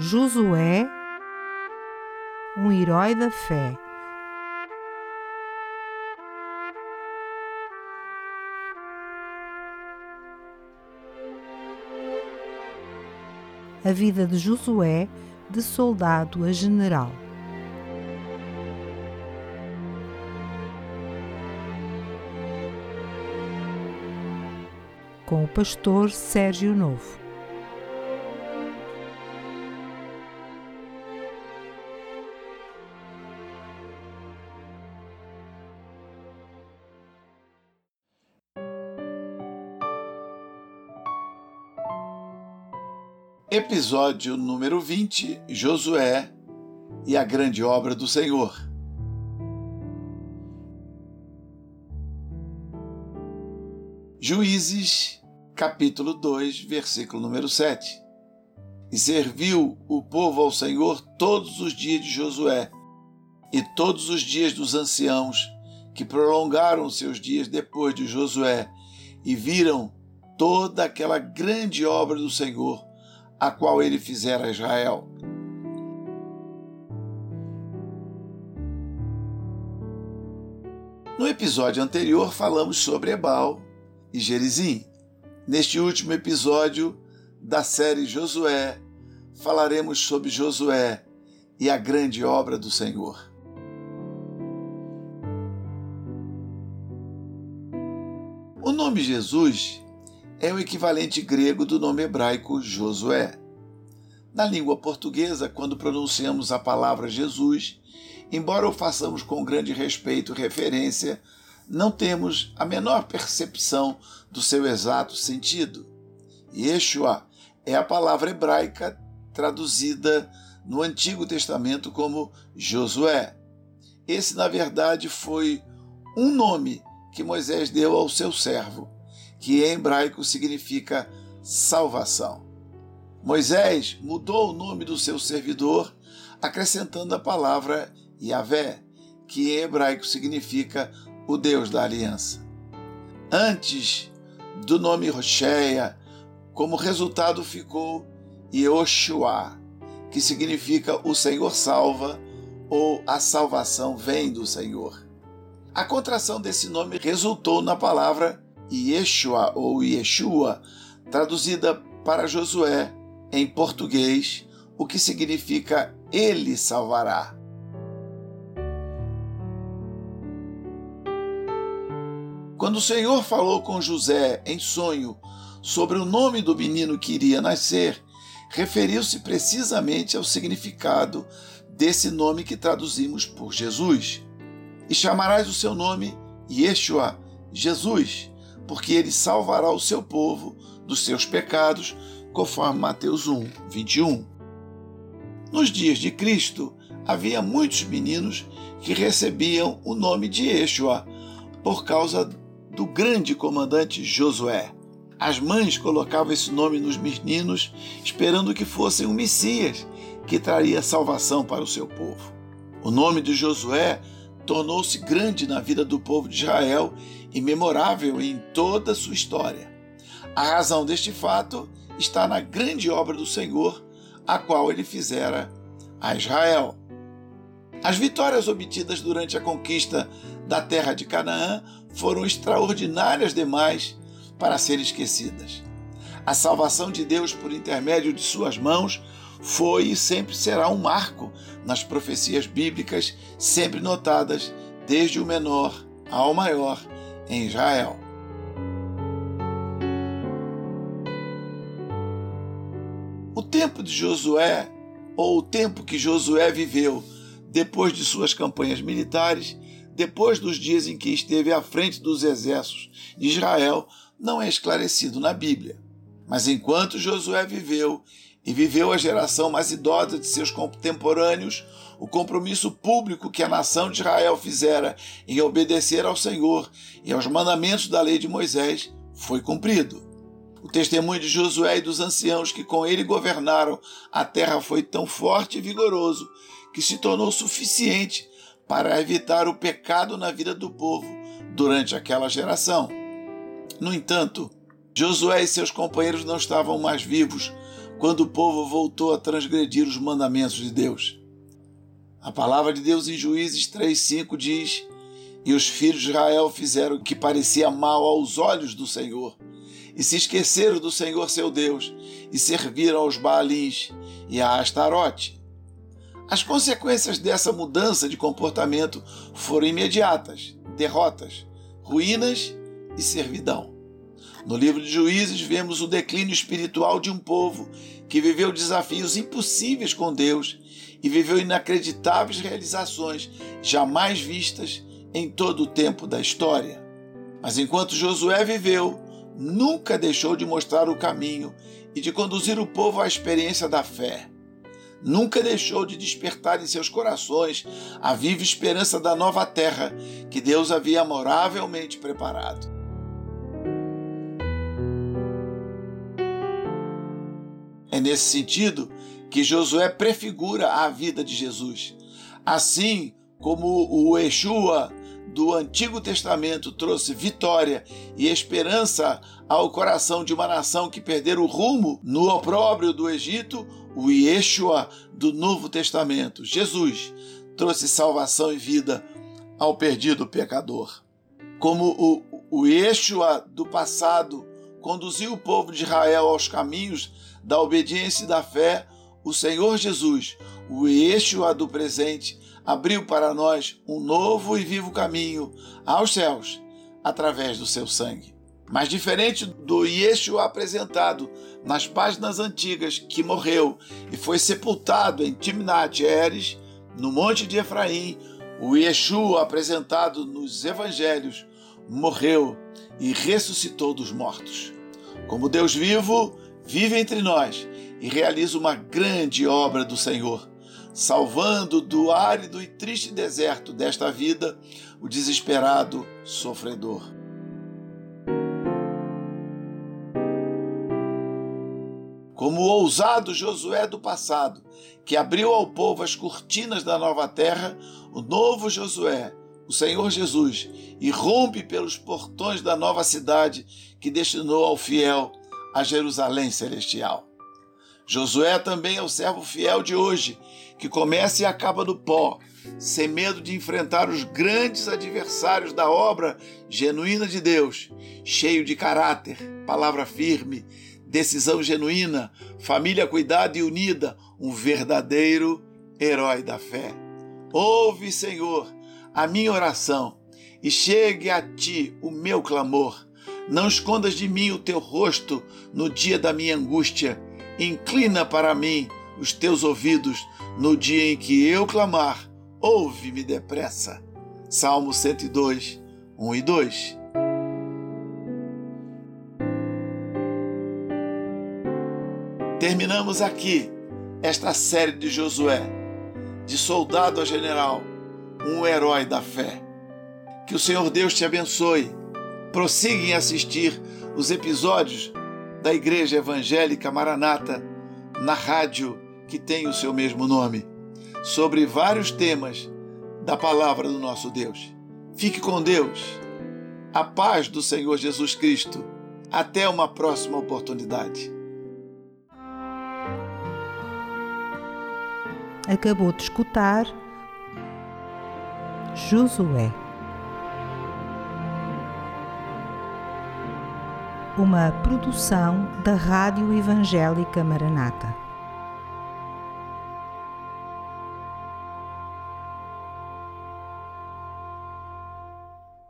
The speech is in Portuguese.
Josué, um herói da fé. A vida de Josué, de soldado a general. Com o pastor Sérgio Novo. Episódio número 20: Josué e a grande obra do Senhor. Juízes, capítulo 2, versículo número 7. E serviu o povo ao Senhor todos os dias de Josué e todos os dias dos anciãos, que prolongaram seus dias depois de Josué, e viram toda aquela grande obra do Senhor a qual ele fizera a Israel. No episódio anterior falamos sobre Ebal e Gerizim. Neste último episódio da série Josué, falaremos sobre Josué e a grande obra do Senhor. O nome Jesus é o equivalente grego do nome hebraico Josué. Na língua portuguesa, quando pronunciamos a palavra Jesus, embora o façamos com grande respeito e referência, não temos a menor percepção do seu exato sentido. Yeshua é a palavra hebraica traduzida no Antigo Testamento como Josué. Esse, na verdade, foi um nome que Moisés deu ao seu servo que em hebraico significa salvação. Moisés mudou o nome do seu servidor, acrescentando a palavra Yahvé, que em hebraico significa o Deus da aliança. Antes do nome Rocheia, como resultado ficou Yehoshua, que significa o Senhor salva ou a salvação vem do Senhor. A contração desse nome resultou na palavra Yeshua ou Yeshua, traduzida para Josué em português, o que significa Ele salvará. Quando o Senhor falou com José em sonho sobre o nome do menino que iria nascer, referiu-se precisamente ao significado desse nome que traduzimos por Jesus. E chamarás o seu nome Yeshua, Jesus, porque ele salvará o seu povo dos seus pecados, conforme Mateus 1, 21. Nos dias de Cristo, havia muitos meninos que recebiam o nome de Yeshua por causa do grande comandante Josué. As mães colocavam esse nome nos meninos, esperando que fossem um Messias que traria salvação para o seu povo. O nome de Josué tornou-se grande na vida do povo de Israel e memorável em toda a sua história. A razão deste fato está na grande obra do Senhor, a qual ele fizera a Israel. As vitórias obtidas durante a conquista da terra de Canaã foram extraordinárias demais para serem esquecidas. A salvação de Deus por intermédio de suas mãos foi e sempre será um marco nas profecias bíblicas, sempre notadas desde o menor ao maior em Israel. O tempo de Josué, ou o tempo que Josué viveu depois de suas campanhas militares, depois dos dias em que esteve à frente dos exércitos de Israel, não é esclarecido na Bíblia. Mas enquanto Josué viveu e viveu a geração mais idosa de seus contemporâneos, o compromisso público que a nação de Israel fizera em obedecer ao Senhor e aos mandamentos da lei de Moisés foi cumprido. O testemunho de Josué e dos anciãos que com ele governaram a terra foi tão forte e vigoroso que se tornou suficiente para evitar o pecado na vida do povo durante aquela geração. No entanto, Josué e seus companheiros não estavam mais vivos quando o povo voltou a transgredir os mandamentos de Deus. A palavra de Deus em Juízes 3,5 diz: E os filhos de Israel fizeram o que parecia mal aos olhos do Senhor, e se esqueceram do Senhor seu Deus, e serviram aos Baalins e a Astarote. As consequências dessa mudança de comportamento foram imediatas: derrotas, ruínas e servidão. No livro de Juízes, vemos o declínio espiritual de um povo que viveu desafios impossíveis com Deus e viveu inacreditáveis realizações jamais vistas em todo o tempo da história. Mas enquanto Josué viveu, nunca deixou de mostrar o caminho e de conduzir o povo à experiência da fé. Nunca deixou de despertar em seus corações a viva esperança da nova terra que Deus havia amoravelmente preparado. É nesse sentido que Josué prefigura a vida de Jesus. Assim como o Yeshua do Antigo Testamento trouxe vitória e esperança ao coração de uma nação que perdera o rumo no opróbrio do Egito, o Yeshua do Novo Testamento, Jesus, trouxe salvação e vida ao perdido pecador. Como o, o Yeshua do passado conduziu o povo de Israel aos caminhos da obediência e da fé, o Senhor Jesus, o Yeshua do presente, abriu para nós um novo e vivo caminho aos céus através do seu sangue. Mas diferente do Yeshua apresentado nas páginas antigas, que morreu e foi sepultado em Timnat Eres, no Monte de Efraim, o Yeshua apresentado nos evangelhos morreu e ressuscitou dos mortos. Como Deus vivo, vive entre nós e realiza uma grande obra do Senhor, salvando do árido e triste deserto desta vida o desesperado sofredor. Como o ousado Josué do passado, que abriu ao povo as cortinas da nova terra, o novo Josué, o Senhor Jesus, irrompe pelos portões da nova cidade que destinou ao fiel a Jerusalém celestial. Josué também é o servo fiel de hoje, que começa e acaba no pó, sem medo de enfrentar os grandes adversários da obra genuína de Deus, cheio de caráter, palavra firme, decisão genuína, família cuidada e unida, um verdadeiro herói da fé. Ouve, Senhor, a minha oração e chegue a ti o meu clamor não escondas de mim o teu rosto no dia da minha angústia. Inclina para mim os teus ouvidos no dia em que eu clamar. Ouve-me depressa. Salmo 102, 1 e 2. Terminamos aqui esta série de Josué, de soldado a general, um herói da fé. Que o Senhor Deus te abençoe Prossiga em assistir os episódios da Igreja Evangélica Maranata na rádio que tem o seu mesmo nome, sobre vários temas da palavra do nosso Deus. Fique com Deus. A paz do Senhor Jesus Cristo. Até uma próxima oportunidade. Acabou de escutar Josué. Uma produção da Rádio Evangélica Maranata.